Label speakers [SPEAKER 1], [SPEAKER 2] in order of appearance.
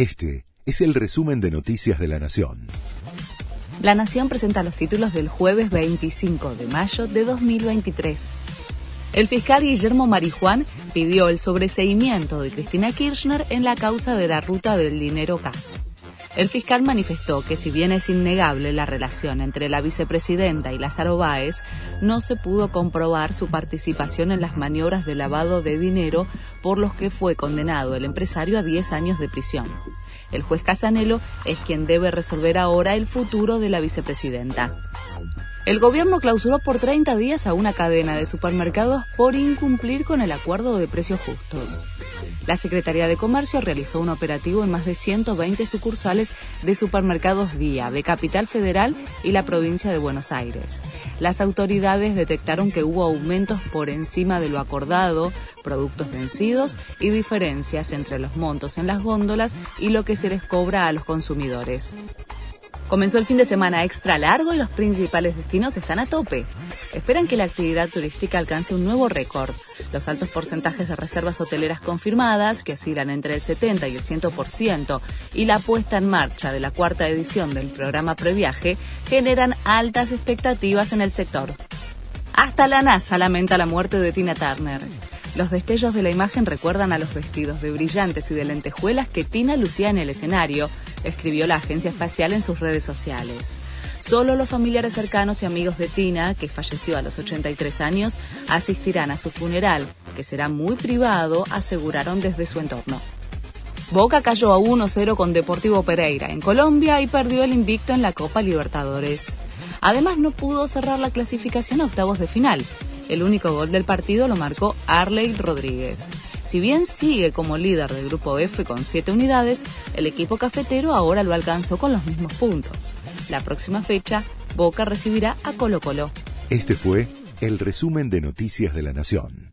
[SPEAKER 1] Este es el resumen de Noticias de la Nación.
[SPEAKER 2] La Nación presenta los títulos del jueves 25 de mayo de 2023. El fiscal Guillermo Marijuán pidió el sobreseimiento de Cristina Kirchner en la causa de la ruta del dinero caso. El fiscal manifestó que si bien es innegable la relación entre la vicepresidenta y Lázaro Báez, no se pudo comprobar su participación en las maniobras de lavado de dinero por los que fue condenado el empresario a 10 años de prisión. El juez Casanelo es quien debe resolver ahora el futuro de la vicepresidenta. El gobierno clausuró por 30 días a una cadena de supermercados por incumplir con el acuerdo de precios justos. La Secretaría de Comercio realizó un operativo en más de 120 sucursales de supermercados Día de Capital Federal y la provincia de Buenos Aires. Las autoridades detectaron que hubo aumentos por encima de lo acordado, productos vencidos y diferencias entre los montos en las góndolas y lo que se les cobra a los consumidores. Comenzó el fin de semana extra largo y los principales destinos están a tope. Esperan que la actividad turística alcance un nuevo récord. Los altos porcentajes de reservas hoteleras confirmadas, que oscilan entre el 70 y el 100%, y la puesta en marcha de la cuarta edición del programa Previaje generan altas expectativas en el sector. Hasta la NASA lamenta la muerte de Tina Turner. Los destellos de la imagen recuerdan a los vestidos de brillantes y de lentejuelas que Tina lucía en el escenario, escribió la agencia espacial en sus redes sociales. Solo los familiares cercanos y amigos de Tina, que falleció a los 83 años, asistirán a su funeral, que será muy privado, aseguraron desde su entorno. Boca cayó a 1-0 con Deportivo Pereira en Colombia y perdió el invicto en la Copa Libertadores. Además no pudo cerrar la clasificación a octavos de final. El único gol del partido lo marcó Arley Rodríguez. Si bien sigue como líder del grupo F con 7 unidades, el equipo cafetero ahora lo alcanzó con los mismos puntos. La próxima fecha, Boca recibirá a Colo Colo.
[SPEAKER 1] Este fue el resumen de Noticias de la Nación.